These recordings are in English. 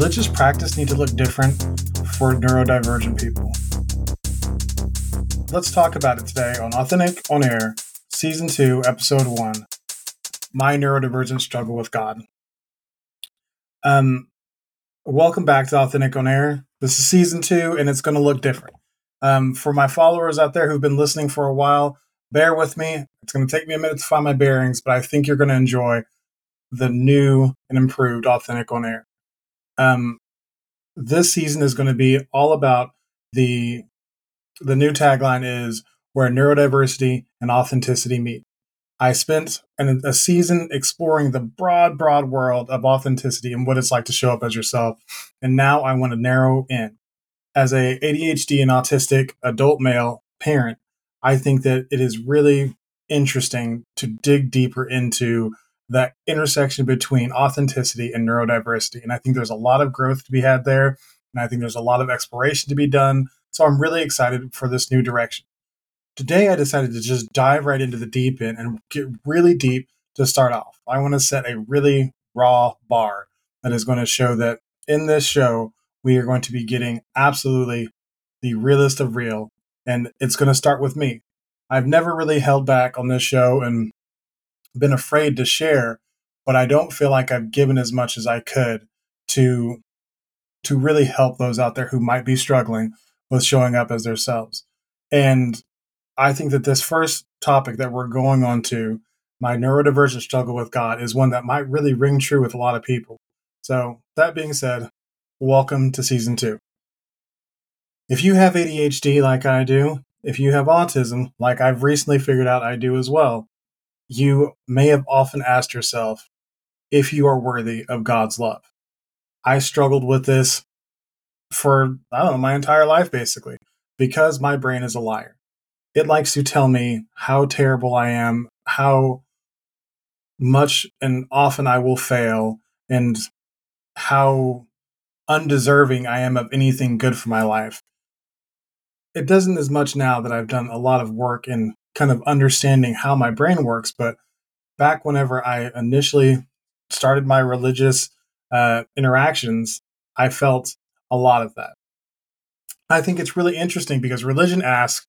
Religious practice need to look different for neurodivergent people? Let's talk about it today on Authentic on Air, Season 2, Episode 1 My Neurodivergent Struggle with God. Um, welcome back to Authentic on Air. This is Season 2, and it's going to look different. Um, for my followers out there who've been listening for a while, bear with me. It's going to take me a minute to find my bearings, but I think you're going to enjoy the new and improved Authentic on Air. Um, this season is going to be all about the the new tagline is where neurodiversity and authenticity meet. I spent an, a season exploring the broad, broad world of authenticity and what it's like to show up as yourself. And now I want to narrow in. As a ADHD and autistic adult male parent, I think that it is really interesting to dig deeper into that intersection between authenticity and neurodiversity. And I think there's a lot of growth to be had there. And I think there's a lot of exploration to be done. So I'm really excited for this new direction. Today, I decided to just dive right into the deep end and get really deep to start off. I want to set a really raw bar that is going to show that in this show, we are going to be getting absolutely the realest of real. And it's going to start with me. I've never really held back on this show and been afraid to share, but I don't feel like I've given as much as I could to to really help those out there who might be struggling with showing up as themselves. And I think that this first topic that we're going on to, my neurodivergent struggle with God, is one that might really ring true with a lot of people. So, that being said, welcome to season two. If you have ADHD like I do, if you have autism like I've recently figured out I do as well, you may have often asked yourself if you are worthy of God's love. I struggled with this for, I don't know, my entire life basically, because my brain is a liar. It likes to tell me how terrible I am, how much and often I will fail, and how undeserving I am of anything good for my life. It doesn't as much now that I've done a lot of work in kind of understanding how my brain works. But back whenever I initially started my religious uh, interactions, I felt a lot of that. I think it's really interesting because religion asks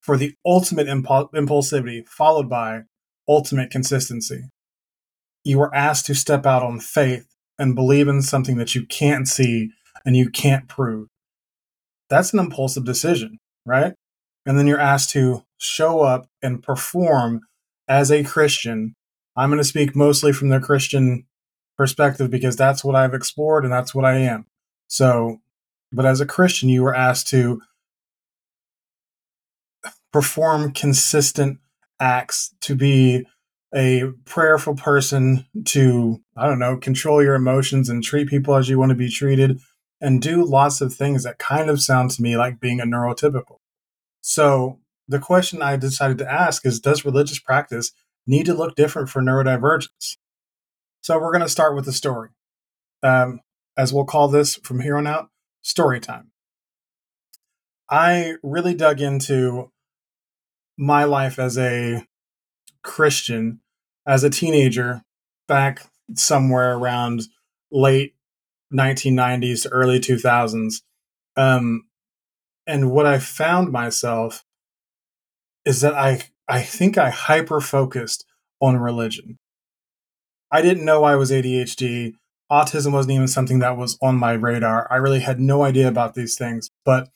for the ultimate impul- impulsivity followed by ultimate consistency. You are asked to step out on faith and believe in something that you can't see and you can't prove. That's an impulsive decision, right? And then you're asked to show up and perform as a Christian. I'm going to speak mostly from the Christian perspective because that's what I've explored and that's what I am. So, but as a Christian, you were asked to perform consistent acts, to be a prayerful person, to, I don't know, control your emotions and treat people as you want to be treated, and do lots of things that kind of sound to me like being a neurotypical. So, the question I decided to ask is Does religious practice need to look different for neurodivergence? So we're going to start with the story. Um, as we'll call this from here on out, story time. I really dug into my life as a Christian, as a teenager, back somewhere around late 1990s to early 2000s. Um, and what I found myself is that I I think I hyper focused on religion. I didn't know I was ADHD. Autism wasn't even something that was on my radar. I really had no idea about these things, but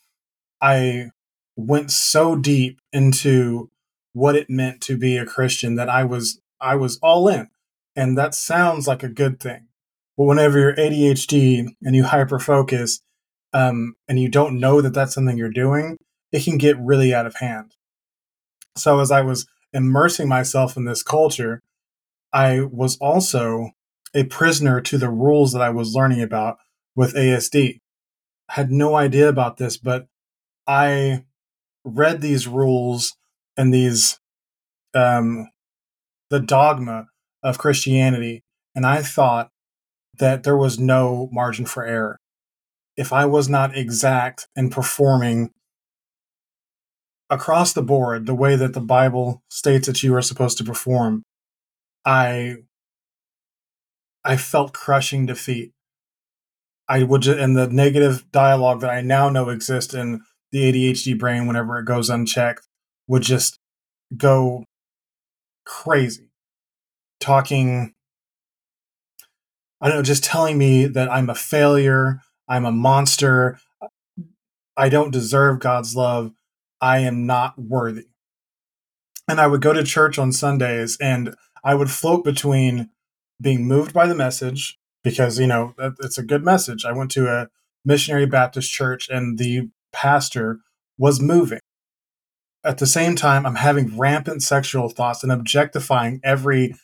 I went so deep into what it meant to be a Christian that I was I was all in. And that sounds like a good thing. But whenever you're ADHD and you hyper focus um, and you don't know that that's something you're doing, it can get really out of hand. So as I was immersing myself in this culture, I was also a prisoner to the rules that I was learning about with ASD. I had no idea about this, but I read these rules and these um, the dogma of Christianity, and I thought that there was no margin for error. If I was not exact in performing across the board the way that the Bible states that you are supposed to perform, I I felt crushing defeat. I would just, and the negative dialogue that I now know exists in the ADHD brain whenever it goes unchecked would just go crazy. Talking, I don't know, just telling me that I'm a failure, I'm a monster, I don't deserve God's love, I am not worthy. And I would go to church on Sundays and I would float between being moved by the message because, you know, it's a good message. I went to a missionary Baptist church and the pastor was moving. At the same time, I'm having rampant sexual thoughts and objectifying every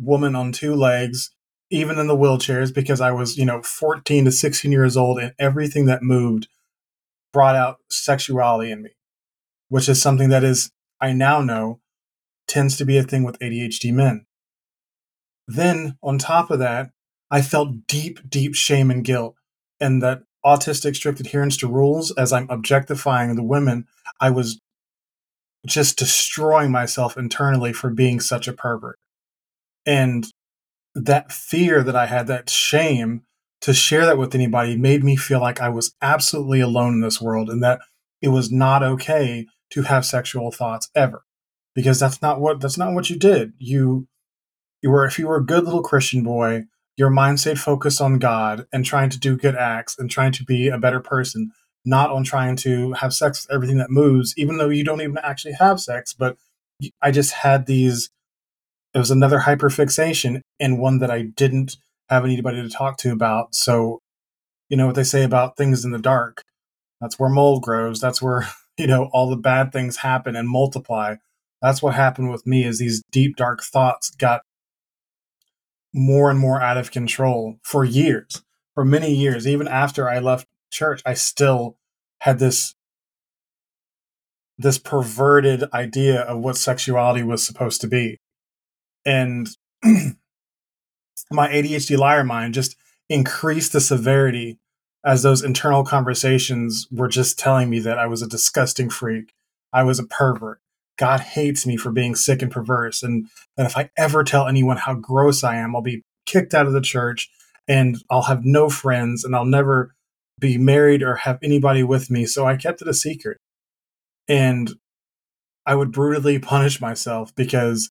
woman on two legs, even in the wheelchairs, because I was, you know, 14 to 16 years old and everything that moved brought out sexuality in me, which is something that is, I now know, tends to be a thing with ADHD men. Then, on top of that, I felt deep, deep shame and guilt, and that autistic strict adherence to rules as I'm objectifying the women, I was just destroying myself internally for being such a pervert. And that fear that I had, that shame to share that with anybody made me feel like I was absolutely alone in this world and that it was not okay to have sexual thoughts ever. Because that's not what that's not what you did. You you were if you were a good little Christian boy, your mind stayed focused on God and trying to do good acts and trying to be a better person, not on trying to have sex with everything that moves, even though you don't even actually have sex. But I just had these, it was another hyperfixation and one that I didn't have anybody to talk to about. So, you know what they say about things in the dark? That's where mold grows. That's where, you know, all the bad things happen and multiply. That's what happened with me is these deep dark thoughts got more and more out of control for years, for many years. Even after I left church, I still had this this perverted idea of what sexuality was supposed to be. And my ADHD liar mind just increased the severity as those internal conversations were just telling me that I was a disgusting freak. I was a pervert. God hates me for being sick and perverse. And that if I ever tell anyone how gross I am, I'll be kicked out of the church and I'll have no friends and I'll never be married or have anybody with me. So I kept it a secret. And I would brutally punish myself because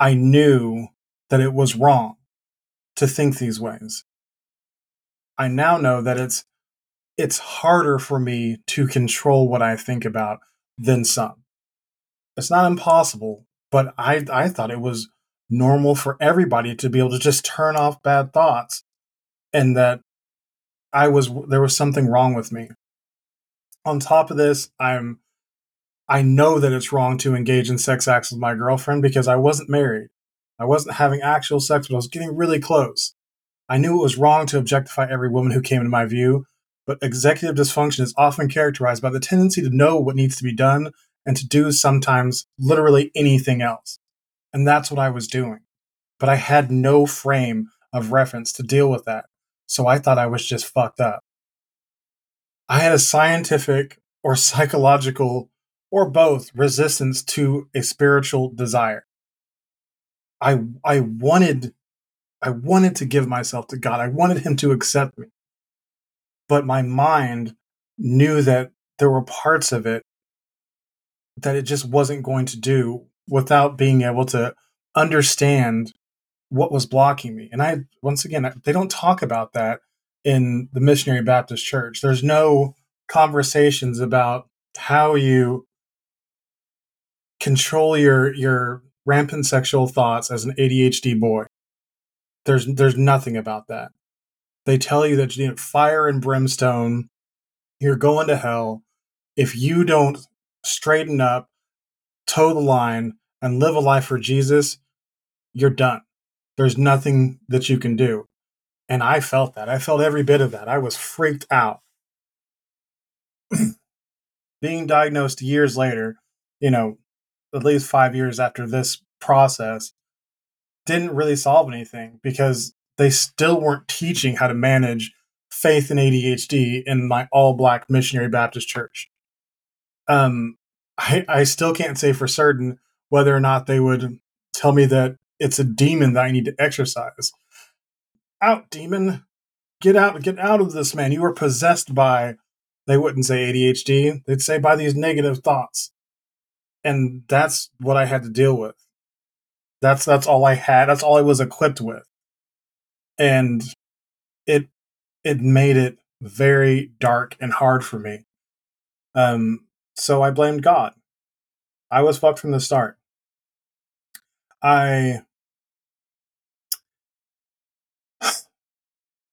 I knew that it was wrong to think these ways. I now know that it's it's harder for me to control what I think about than some. It's not impossible, but I I thought it was normal for everybody to be able to just turn off bad thoughts and that I was there was something wrong with me. On top of this, I'm I know that it's wrong to engage in sex acts with my girlfriend because I wasn't married. I wasn't having actual sex, but I was getting really close. I knew it was wrong to objectify every woman who came into my view, but executive dysfunction is often characterized by the tendency to know what needs to be done and to do sometimes literally anything else. And that's what I was doing. But I had no frame of reference to deal with that. So I thought I was just fucked up. I had a scientific or psychological or both resistance to a spiritual desire. I I wanted I wanted to give myself to God. I wanted him to accept me. But my mind knew that there were parts of it that it just wasn't going to do without being able to understand what was blocking me. And I, once again, they don't talk about that in the Missionary Baptist Church. There's no conversations about how you control your your rampant sexual thoughts as an ADHD boy. There's there's nothing about that. They tell you that you need fire and brimstone. You're going to hell if you don't straighten up, toe the line, and live a life for Jesus, you're done. There's nothing that you can do. And I felt that. I felt every bit of that. I was freaked out. Being diagnosed years later, you know, at least five years after this process, didn't really solve anything because they still weren't teaching how to manage faith and ADHD in my all black missionary Baptist church. Um, I, I still can't say for certain whether or not they would tell me that it's a demon that I need to exercise. Out, demon. get out, get out of this man. You are possessed by, they wouldn't say ADHD, they'd say by these negative thoughts. And that's what I had to deal with. That's, that's all I had. That's all I was equipped with. And it, it made it very dark and hard for me. Um, so I blamed God. I was fucked from the start. I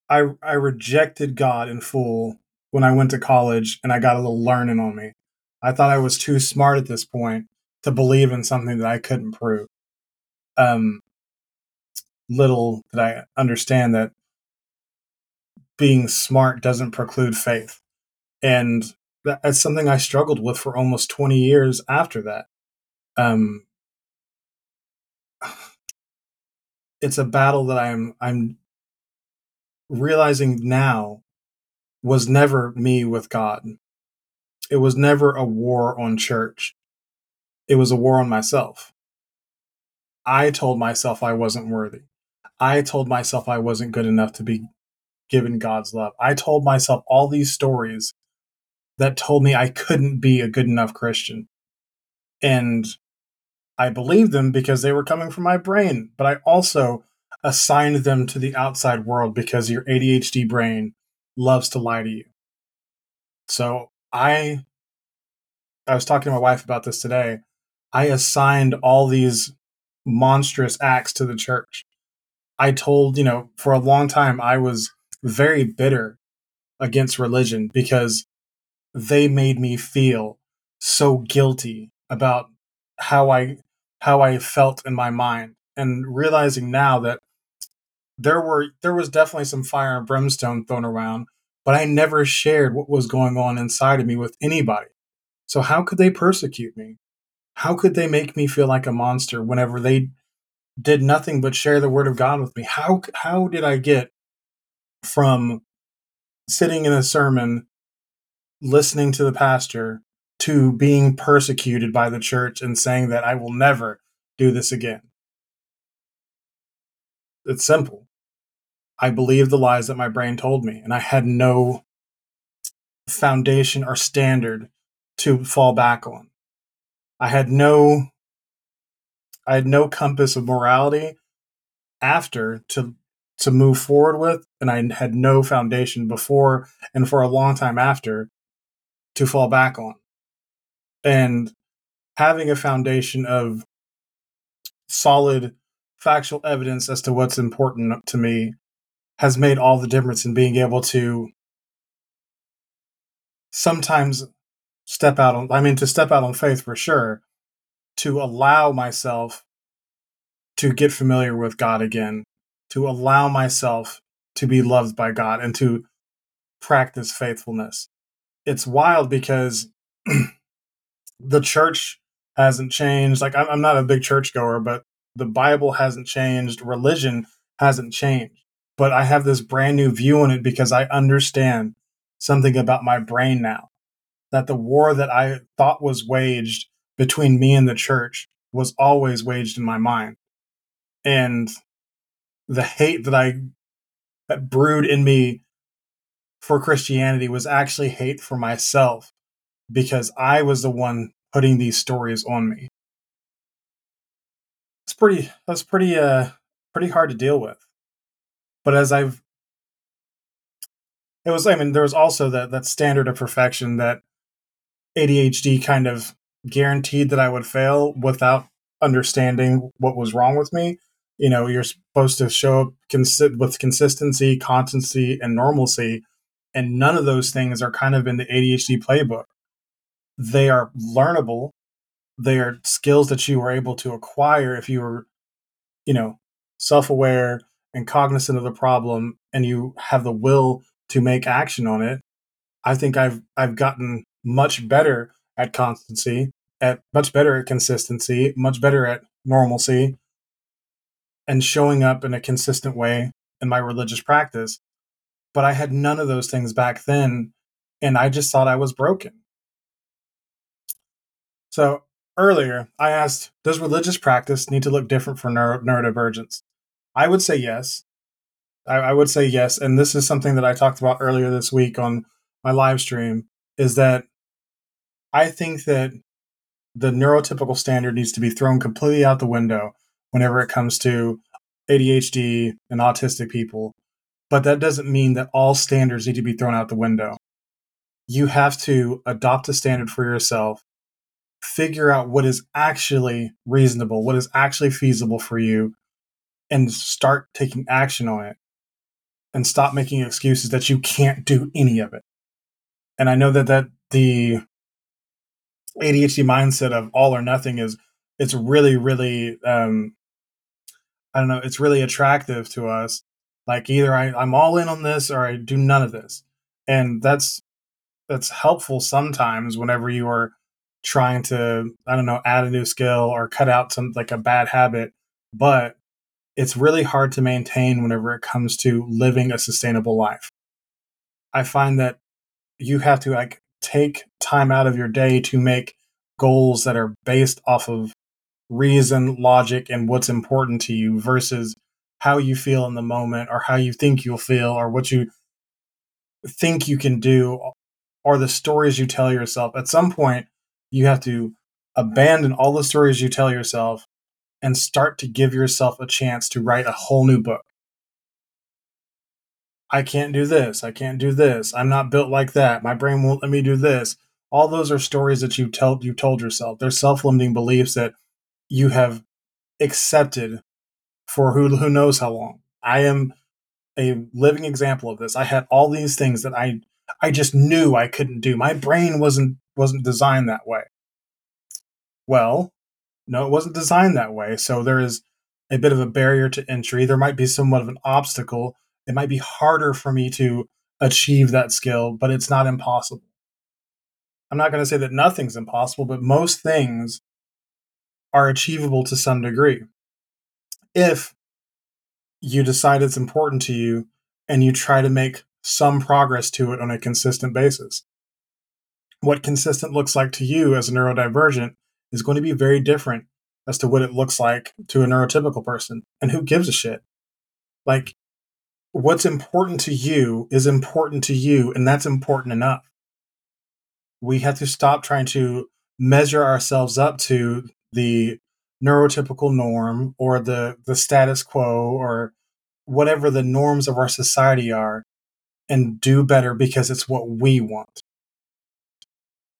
I I rejected God in full when I went to college and I got a little learning on me. I thought I was too smart at this point to believe in something that I couldn't prove. Um, little did I understand that being smart doesn't preclude faith. And that's something I struggled with for almost 20 years after that. Um, it's a battle that I'm I'm realizing now was never me with God. It was never a war on church. It was a war on myself. I told myself I wasn't worthy. I told myself I wasn't good enough to be given God's love. I told myself all these stories that told me I couldn't be a good enough Christian. And I believed them because they were coming from my brain, but I also assigned them to the outside world because your ADHD brain loves to lie to you. So I I was talking to my wife about this today. I assigned all these monstrous acts to the church. I told, you know, for a long time I was very bitter against religion because they made me feel so guilty about how I how I felt in my mind and realizing now that there were there was definitely some fire and brimstone thrown around but I never shared what was going on inside of me with anybody. So how could they persecute me? How could they make me feel like a monster whenever they did nothing but share the word of God with me? How how did I get from sitting in a sermon listening to the pastor to being persecuted by the church and saying that I will never do this again. It's simple. I believed the lies that my brain told me, and I had no foundation or standard to fall back on. I had no I had no compass of morality after to to move forward with, and I had no foundation before and for a long time after to fall back on. And having a foundation of solid factual evidence as to what's important to me has made all the difference in being able to sometimes step out on I mean to step out on faith for sure to allow myself to get familiar with God again to allow myself to be loved by God and to practice faithfulness it's wild because the church hasn't changed. Like I'm, I'm not a big churchgoer, but the Bible hasn't changed. Religion hasn't changed. But I have this brand new view on it because I understand something about my brain now. That the war that I thought was waged between me and the church was always waged in my mind. And the hate that I that brewed in me for Christianity was actually hate for myself because I was the one putting these stories on me. It's pretty that's pretty uh pretty hard to deal with. But as I've it was I mean there was also that that standard of perfection that ADHD kind of guaranteed that I would fail without understanding what was wrong with me. You know, you're supposed to show up consi- with consistency, constancy, and normalcy and none of those things are kind of in the ADHD playbook. They are learnable. They are skills that you were able to acquire if you were, you know, self aware and cognizant of the problem and you have the will to make action on it. I think I've I've gotten much better at constancy, at much better at consistency, much better at normalcy, and showing up in a consistent way in my religious practice but I had none of those things back then. And I just thought I was broken. So earlier, I asked, does religious practice need to look different for neuro- neurodivergence? I would say yes. I, I would say yes. And this is something that I talked about earlier this week on my live stream is that I think that the neurotypical standard needs to be thrown completely out the window whenever it comes to ADHD and autistic people. But that doesn't mean that all standards need to be thrown out the window. You have to adopt a standard for yourself, figure out what is actually reasonable, what is actually feasible for you, and start taking action on it. And stop making excuses that you can't do any of it. And I know that that the ADHD mindset of all or nothing is it's really really um, I don't know it's really attractive to us. Like either I, I'm all in on this or I do none of this, and that's that's helpful sometimes whenever you are trying to I don't know add a new skill or cut out some like a bad habit, but it's really hard to maintain whenever it comes to living a sustainable life. I find that you have to like take time out of your day to make goals that are based off of reason, logic, and what's important to you versus how you feel in the moment or how you think you'll feel or what you think you can do or the stories you tell yourself. At some point, you have to abandon all the stories you tell yourself and start to give yourself a chance to write a whole new book. I can't do this. I can't do this. I'm not built like that. My brain won't let me do this. All those are stories that you tell you told yourself. They're self-limiting beliefs that you have accepted for who who knows how long. I am a living example of this. I had all these things that I I just knew I couldn't do. My brain wasn't wasn't designed that way. Well, no, it wasn't designed that way. So there is a bit of a barrier to entry. There might be somewhat of an obstacle it might be harder for me to achieve that skill, but it's not impossible. I'm not going to say that nothing's impossible, but most things are achievable to some degree. If you decide it's important to you and you try to make some progress to it on a consistent basis. What consistent looks like to you as a neurodivergent is going to be very different as to what it looks like to a neurotypical person. And who gives a shit? Like, what's important to you is important to you, and that's important enough. We have to stop trying to measure ourselves up to the neurotypical norm or the, the status quo or whatever the norms of our society are and do better because it's what we want.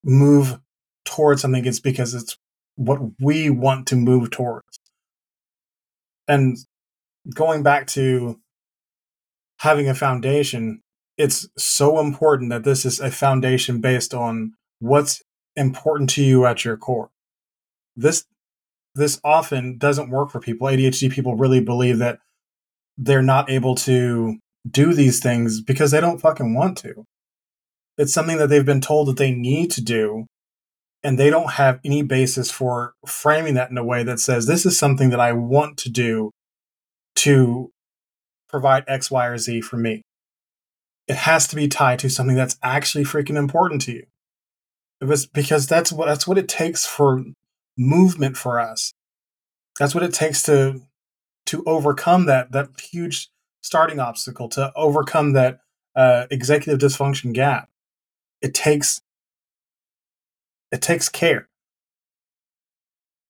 Move towards something it's because it's what we want to move towards. And going back to having a foundation, it's so important that this is a foundation based on what's important to you at your core. This this often doesn't work for people. ADHD people really believe that they're not able to do these things because they don't fucking want to. It's something that they've been told that they need to do and they don't have any basis for framing that in a way that says this is something that I want to do to provide X, Y, or Z for me. It has to be tied to something that's actually freaking important to you. It was because that's what that's what it takes for movement for us. That's what it takes to to overcome that that huge starting obstacle, to overcome that uh, executive dysfunction gap. It takes it takes care.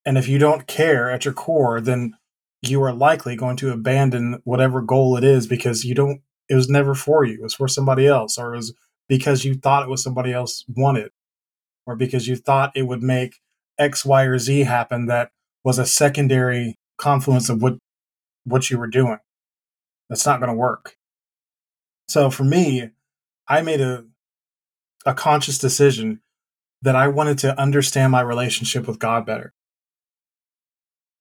And if you don't care at your core, then you are likely going to abandon whatever goal it is because you don't it was never for you. It was for somebody else or it was because you thought it was somebody else wanted or because you thought it would make x y or z happen that was a secondary confluence of what what you were doing. That's not going to work. So for me i made a a conscious decision that i wanted to understand my relationship with god better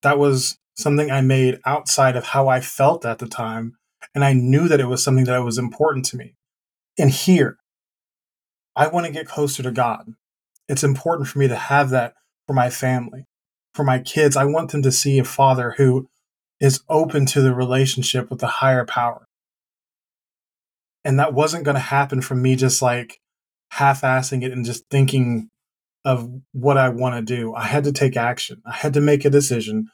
that was something I made outside of how I felt at the time. And I knew that it was something that was important to me. And here, I want to get closer to God. It's important for me to have that for my family, for my kids. I want them to see a father who is open to the relationship with the higher power. And that wasn't going to happen from me just like half assing it and just thinking of what I want to do. I had to take action. I had to make a decision.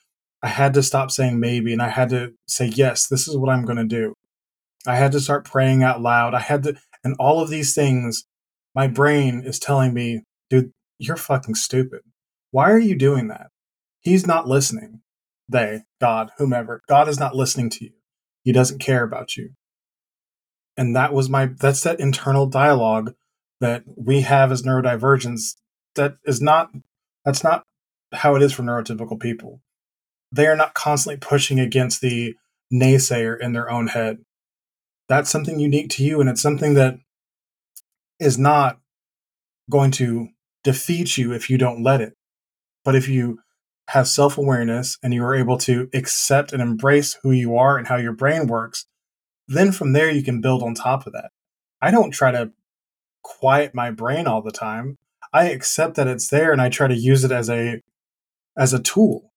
I had to stop saying maybe and I had to say, yes, this is what I'm going to do. I had to start praying out loud. I had to, and all of these things, my brain is telling me, dude, you're fucking stupid. Why are you doing that? He's not listening. They, God, whomever, God is not listening to you. He doesn't care about you. And that was my, that's that internal dialogue that we have as neurodivergence That is not, that's not how it is for neurotypical people. They are not constantly pushing against the naysayer in their own head. That's something unique to you, and it's something that is not going to defeat you if you don't let it. But if you have self awareness and you are able to accept and embrace who you are and how your brain works, then from there you can build on top of that. I don't try to quiet my brain all the time. I accept that it's there and I try to use it as a as a tool.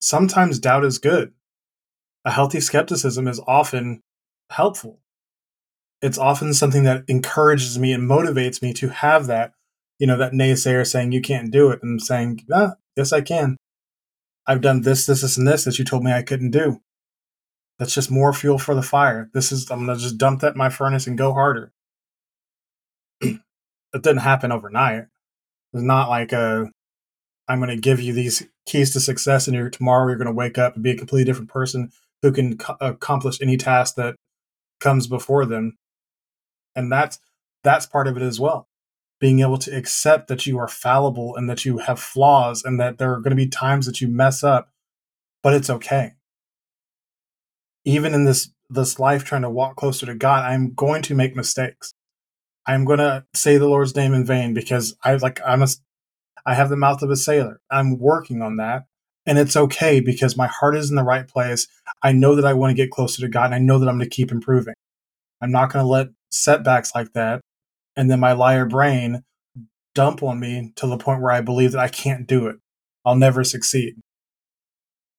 Sometimes doubt is good. A healthy skepticism is often helpful. It's often something that encourages me and motivates me to have that, you know, that naysayer saying you can't do it and saying, ah, yes, I can. I've done this, this, this, and this that you told me I couldn't do. That's just more fuel for the fire. This is, I'm to just dump that in my furnace and go harder. It didn't happen overnight. It's not like a, I'm going to give you these keys to success, and you're tomorrow you're going to wake up and be a completely different person who can co- accomplish any task that comes before them. And that's that's part of it as well. Being able to accept that you are fallible and that you have flaws and that there are going to be times that you mess up, but it's okay. Even in this this life trying to walk closer to God, I'm going to make mistakes. I'm to say the Lord's name in vain because I like I'm a I have the mouth of a sailor. I'm working on that. And it's okay because my heart is in the right place. I know that I want to get closer to God and I know that I'm going to keep improving. I'm not going to let setbacks like that and then my liar brain dump on me to the point where I believe that I can't do it. I'll never succeed.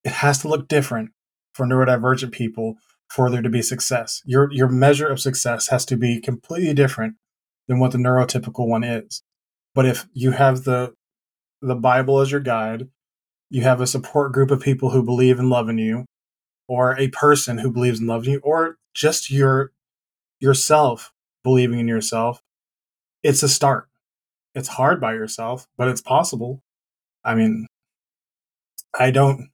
It has to look different for neurodivergent people for there to be success. Your your measure of success has to be completely different than what the neurotypical one is. But if you have the the Bible as your guide, you have a support group of people who believe in loving you, or a person who believes in loving you, or just your yourself believing in yourself, it's a start. It's hard by yourself, but it's possible. I mean, I don't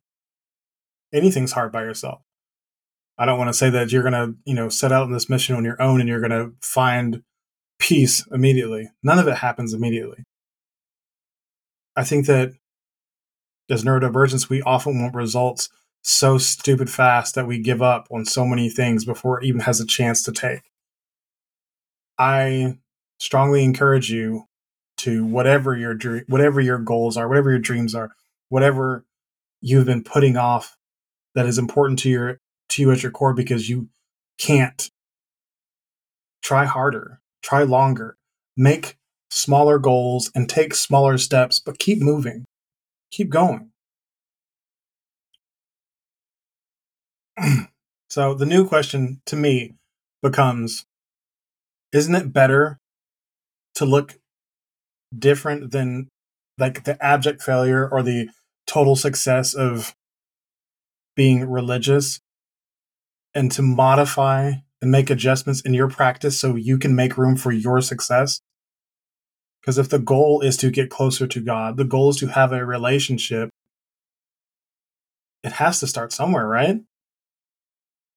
anything's hard by yourself. I don't want to say that you're going to, you know, set out on this mission on your own and you're going to find peace immediately. None of it happens immediately. I think that as neurodivergents, we often want results so stupid fast that we give up on so many things before it even has a chance to take. I strongly encourage you to whatever your dream, whatever your goals are, whatever your dreams are, whatever you've been putting off that is important to your to you at your core because you can't try harder, try longer, make smaller goals and take smaller steps, but keep moving, keep going. so the new question to me becomes isn't it better to look different than like the abject failure or the total success of being religious and to modify and make adjustments in your practice so you can make room for your success because if the goal is to get closer to God, the goal is to have a relationship, it has to start somewhere, right?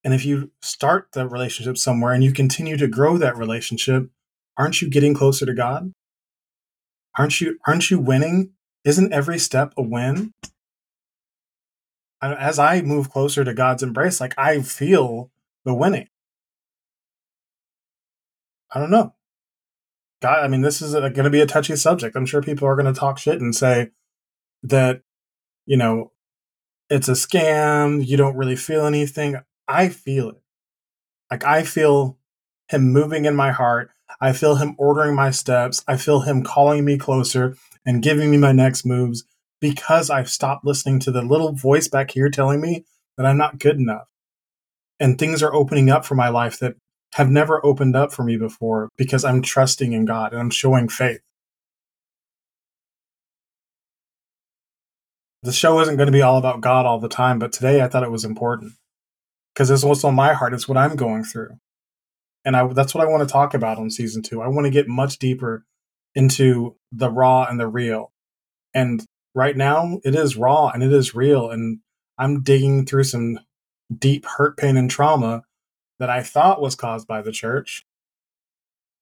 And if you start the relationship somewhere and you continue to grow that relationship, aren't you getting closer to God? Aren't you aren't you winning? Isn't every step a win? As I move closer to God's embrace, like I feel the winning. I don't know. God, I mean, this is going to be a touchy subject. I'm sure people are going to talk shit and say that, you know, it's a scam. You don't really feel anything. I feel it. Like, I feel him moving in my heart. I feel him ordering my steps. I feel him calling me closer and giving me my next moves because I've stopped listening to the little voice back here telling me that I'm not good enough. And things are opening up for my life that have never opened up for me before because I'm trusting in God and I'm showing faith. The show isn't going to be all about God all the time, but today I thought it was important because it's what's on my heart. It's what I'm going through. and I that's what I want to talk about on season two. I want to get much deeper into the raw and the real. And right now, it is raw and it is real, and I'm digging through some deep hurt, pain, and trauma that I thought was caused by the church.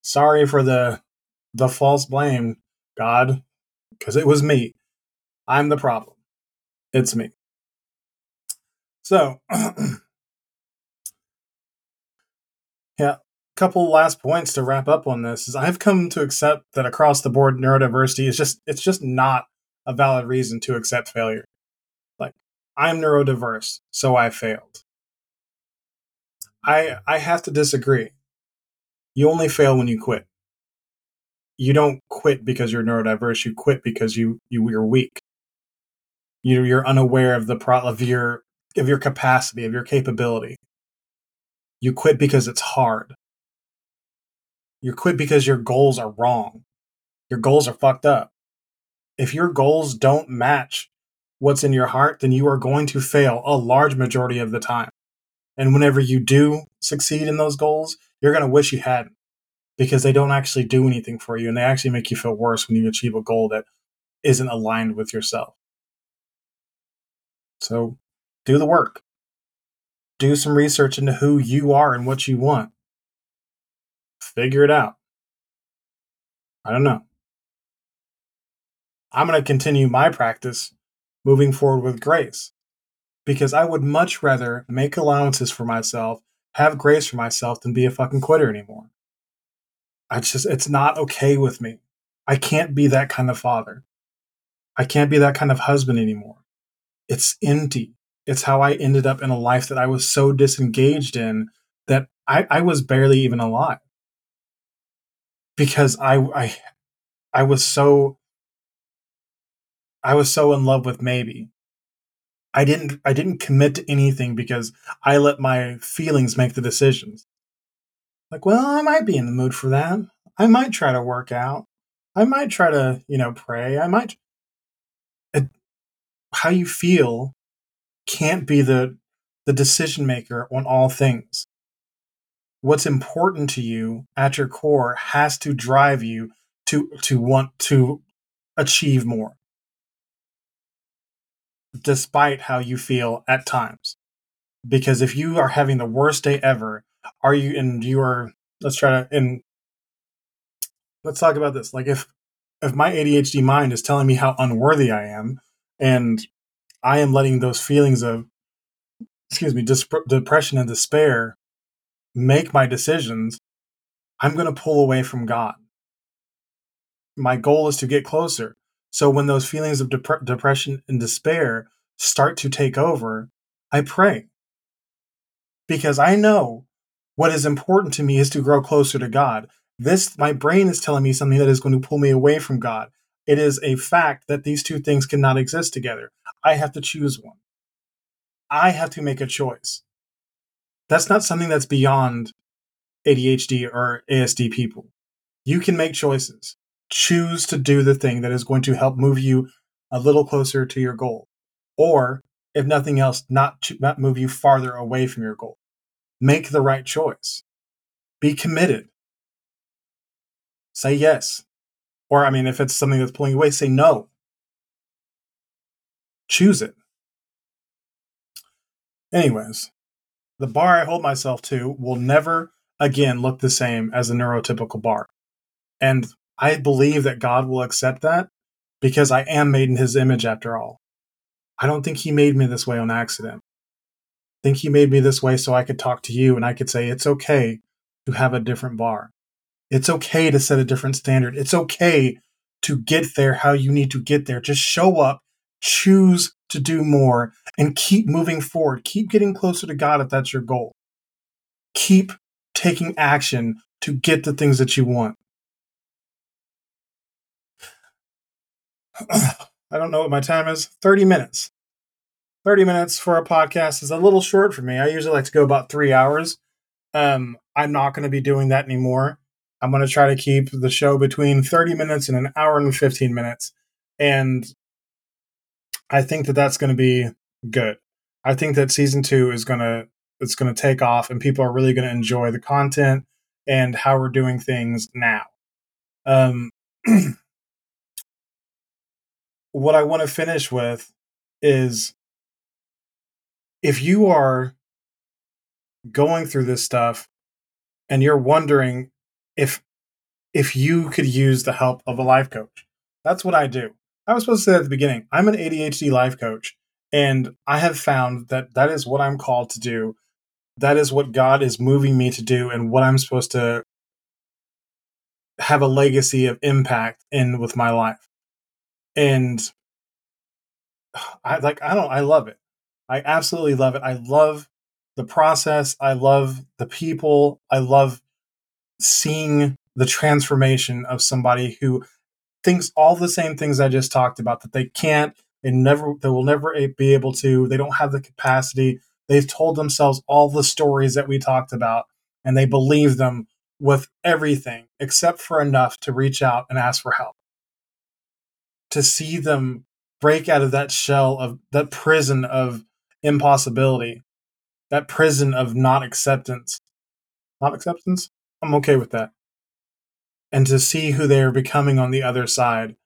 Sorry for the the false blame, God, because it was me. I'm the problem. It's me. So, yeah, couple last points to wrap up on this is I've come to accept that across the board neurodiversity is just it's just not a valid reason to accept failure. Like I'm neurodiverse, so I failed. I I have to disagree. You only fail when you quit. You don't quit because you're neurodiverse. You quit because you you you're weak. You you're unaware of the pro of your of your capacity of your capability. You quit because it's hard. You quit because your goals are wrong. Your goals are fucked up. If your goals don't match what's in your heart, then you are going to fail a large majority of the time. And whenever you do succeed in those goals, you're going to wish you hadn't because they don't actually do anything for you and they actually make you feel worse when you achieve a goal that isn't aligned with yourself. So do the work. Do some research into who you are and what you want figure it out. I don't know. I'm going to continue my practice moving forward with grace because I would much rather make allowances for myself, have grace for myself than be a fucking quitter anymore. I just, it's not okay with me. I can't be that kind of father. I can't be that kind of husband anymore. It's empty. It's how I ended up in a life that I was so disengaged in that I, I was barely even alive because I I I was so I was so in love with maybe. I didn't I didn't commit to anything because I let my feelings make the decisions. Like, well, I might be in the mood for that. I might try to work out. I might try to, you know, pray. I might it, how you feel can't be the the decision maker on all things what's important to you at your core has to drive you to to want to achieve more despite how you feel at times because if you are having the worst day ever are you and you are let's try to and let's talk about this like if if my ADHD mind is telling me how unworthy I am and I am letting those feelings of excuse me dis- depression and despair make my decisions, I'm going to pull away from God. My goal is to get closer. So when those feelings of dep- depression and despair start to take over, I pray. Because I know what is important to me is to grow closer to God. This, my brain is telling me something that is going to pull me away from God. It is a fact that these two things cannot exist together. I have to choose one. I have to make a choice that's not something that's beyond ADHD or ASD people. You can make choices. Choose to do the thing that is going to help move you a little closer to your goal. Or, if nothing else, not, not move you farther away from your goal. Make the right choice. Be committed. Say yes. Or, I mean, if it's something that's pulling you away, say no. Choose it. Anyways, the bar I hold myself to will never again look the same as a neurotypical bar. And I believe that God will accept that because I am made in his image after all. I don't think he made me this way on accident. I think he made me this way so I could talk to you and I could say it's okay to have a different bar. It's okay to set a different standard. It's okay to get there how you need to get there. Just show up, choose to do more and keep moving forward. Keep getting closer to God if that's your goal. Keep taking action to get the things that you want. I don't know what my time is 30 minutes. 30 minutes for a podcast is a little short for me. I usually like to go about three hours. Um, I'm not going to be doing that anymore. I'm going to try to keep the show between 30 minutes and an hour and 15 minutes. And I think that that's going to be good. I think that season two is going to it's going to take off, and people are really going to enjoy the content. and how we're doing things now. Um, what I want to finish with is if you are going through this stuff and you're wondering if if you could use the help of a life coach. That's what I do. I was supposed to say at the beginning, I'm an ADHD life coach and I have found that that is what I'm called to do. That is what God is moving me to do and what I'm supposed to have a legacy of impact in with my life. And I like I don't I love it. I absolutely love it. I love the process. I love the people. I love seeing the transformation of somebody who thinks all the same things I just talked about that they can't, they never, they will never be able to, they don't have the capacity. They've told themselves all the stories that we talked about and they believe them with everything except for enough to reach out and ask for help. To see them break out of that shell of that prison of impossibility, that prison of not acceptance. Not acceptance? I'm okay with that. And to see who they are becoming on the other side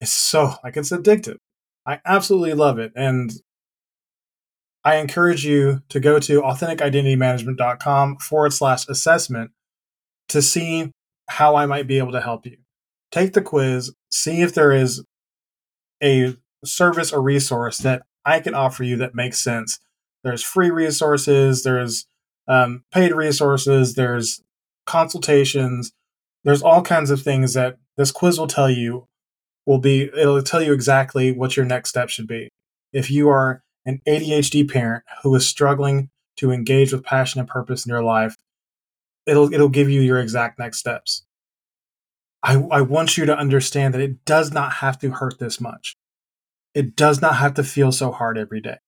is so like it's addictive. I absolutely love it. And I encourage you to go to authenticidentitymanagement.com forward slash assessment to see how I might be able to help you. Take the quiz, see if there is a service or resource that I can offer you that makes sense. There's free resources, there's um, paid resources, there's consultations, there's all kinds of things that this quiz will tell you will be it'll tell you exactly what your next step should be. If you are an ADHD parent who is struggling to engage with passion and purpose in your life, it'll it'll give you your exact next steps. I, I want you to understand that it does not have to hurt this much. It does not have to feel so hard every day.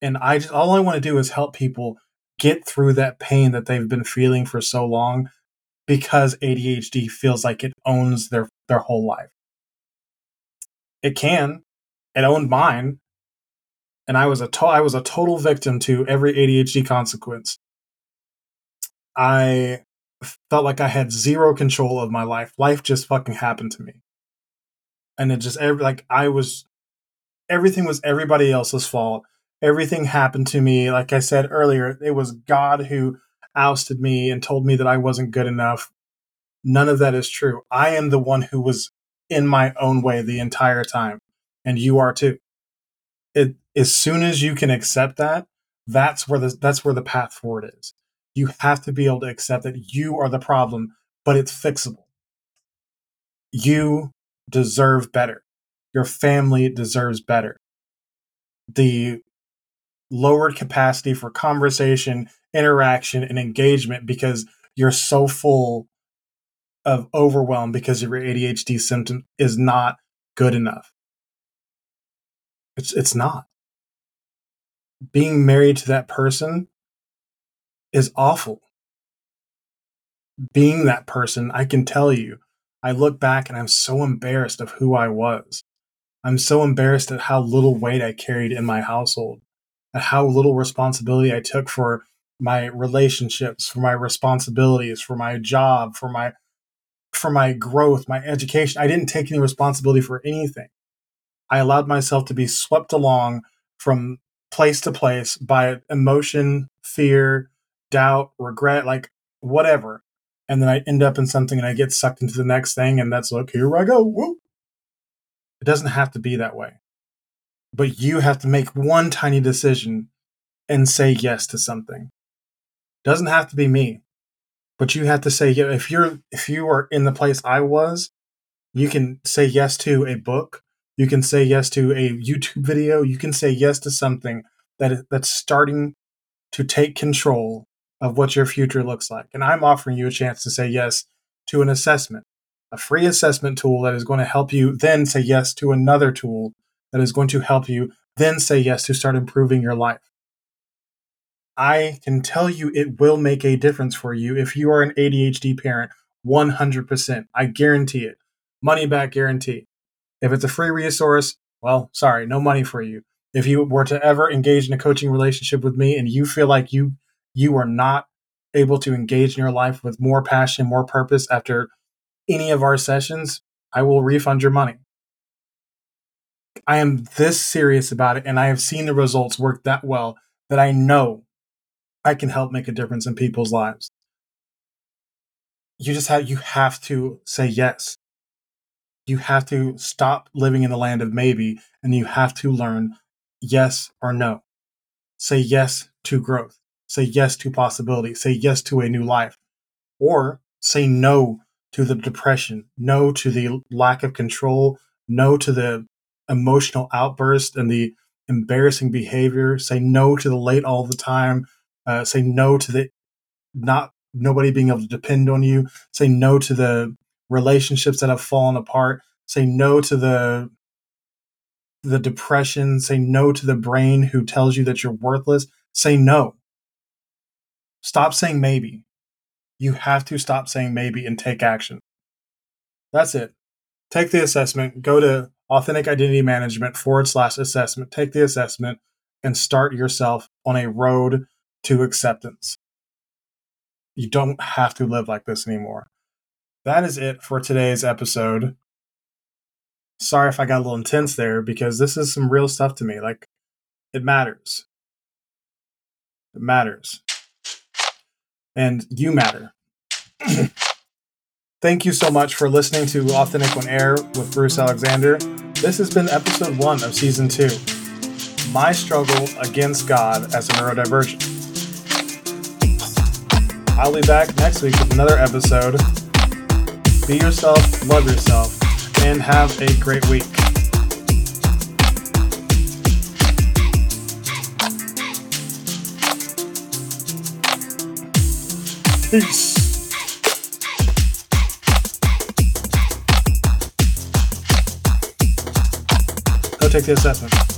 And I just all I want to do is help people get through that pain that they've been feeling for so long because ADHD feels like it owns their their whole life. It can. It owned mine. And I was a to- I was a total victim to every ADHD consequence. I felt like I had zero control of my life. Life just fucking happened to me. And it just every like I was everything was everybody else's fault. Everything happened to me. Like I said earlier, it was God who ousted me and told me that I wasn't good enough. None of that is true. I am the one who was in my own way the entire time, and you are too. It as soon as you can accept that, that's where the that's where the path forward is. You have to be able to accept that you are the problem, but it's fixable. You deserve better. Your family deserves better. The lowered capacity for conversation, interaction, and engagement because you're so full of overwhelm because of your ADHD symptom is not good enough. It's it's not. Being married to that person is awful. Being that person, I can tell you, I look back and I'm so embarrassed of who I was. I'm so embarrassed at how little weight I carried in my household at how little responsibility I took for my relationships, for my responsibilities, for my job, for my for my growth, my education. I didn't take any responsibility for anything. I allowed myself to be swept along from place to place by emotion, fear, doubt, regret, like whatever. And then I end up in something and I get sucked into the next thing, and that's like, here I go. Woo. It doesn't have to be that way but you have to make one tiny decision and say yes to something. Doesn't have to be me, but you have to say yeah. If you're if you are in the place I was, you can say yes to a book. You can say yes to a YouTube video. You can say yes to something that that's starting to take control of what your future looks like. And I'm offering you a chance to say yes to an assessment, a free assessment tool that is going to help you then say yes to another tool that is going to help you then say yes to start improving your life. I can tell you it will make a difference for you if you are an ADHD parent 100%. I guarantee it. Money back guarantee. If it's a free resource, well, sorry, no money for you. If you were to ever engage in a coaching relationship with me and you feel like you you are not able to engage in your life with more passion, more purpose after any of our sessions, I will refund your money. I am this serious about it and I have seen the results work that well that I know I can help make a difference in people's lives. You just have you have to say yes. You have to stop living in the land of maybe and you have to learn yes or no. Say yes to growth. Say yes to possibility. Say yes to a new life. Or say no to the depression, no to the lack of control, no to the emotional outburst and the embarrassing behavior. Say no to the late all the time. Uh, say no to the not nobody being able to depend on you. Say no to the relationships that have fallen apart. Say no to the the depression. Say no to the brain who tells you that you're worthless. Say no. Stop saying maybe. You have to stop saying maybe and take action. That's it. Take the assessment, go to authentic identity management forward slash assessment, take the assessment, and start yourself on a road to acceptance. You don't have to live like this anymore. That is it for today's episode. Sorry if I got a little intense there because this is some real stuff to me. Like, it matters. It matters. And you matter. Thank you so much for listening to Authentic on Air with Bruce Alexander. This has been episode one of season two My Struggle Against God as a Neurodivergent. I'll be back next week with another episode. Be yourself, love yourself, and have a great week. Peace. Go take the assessment.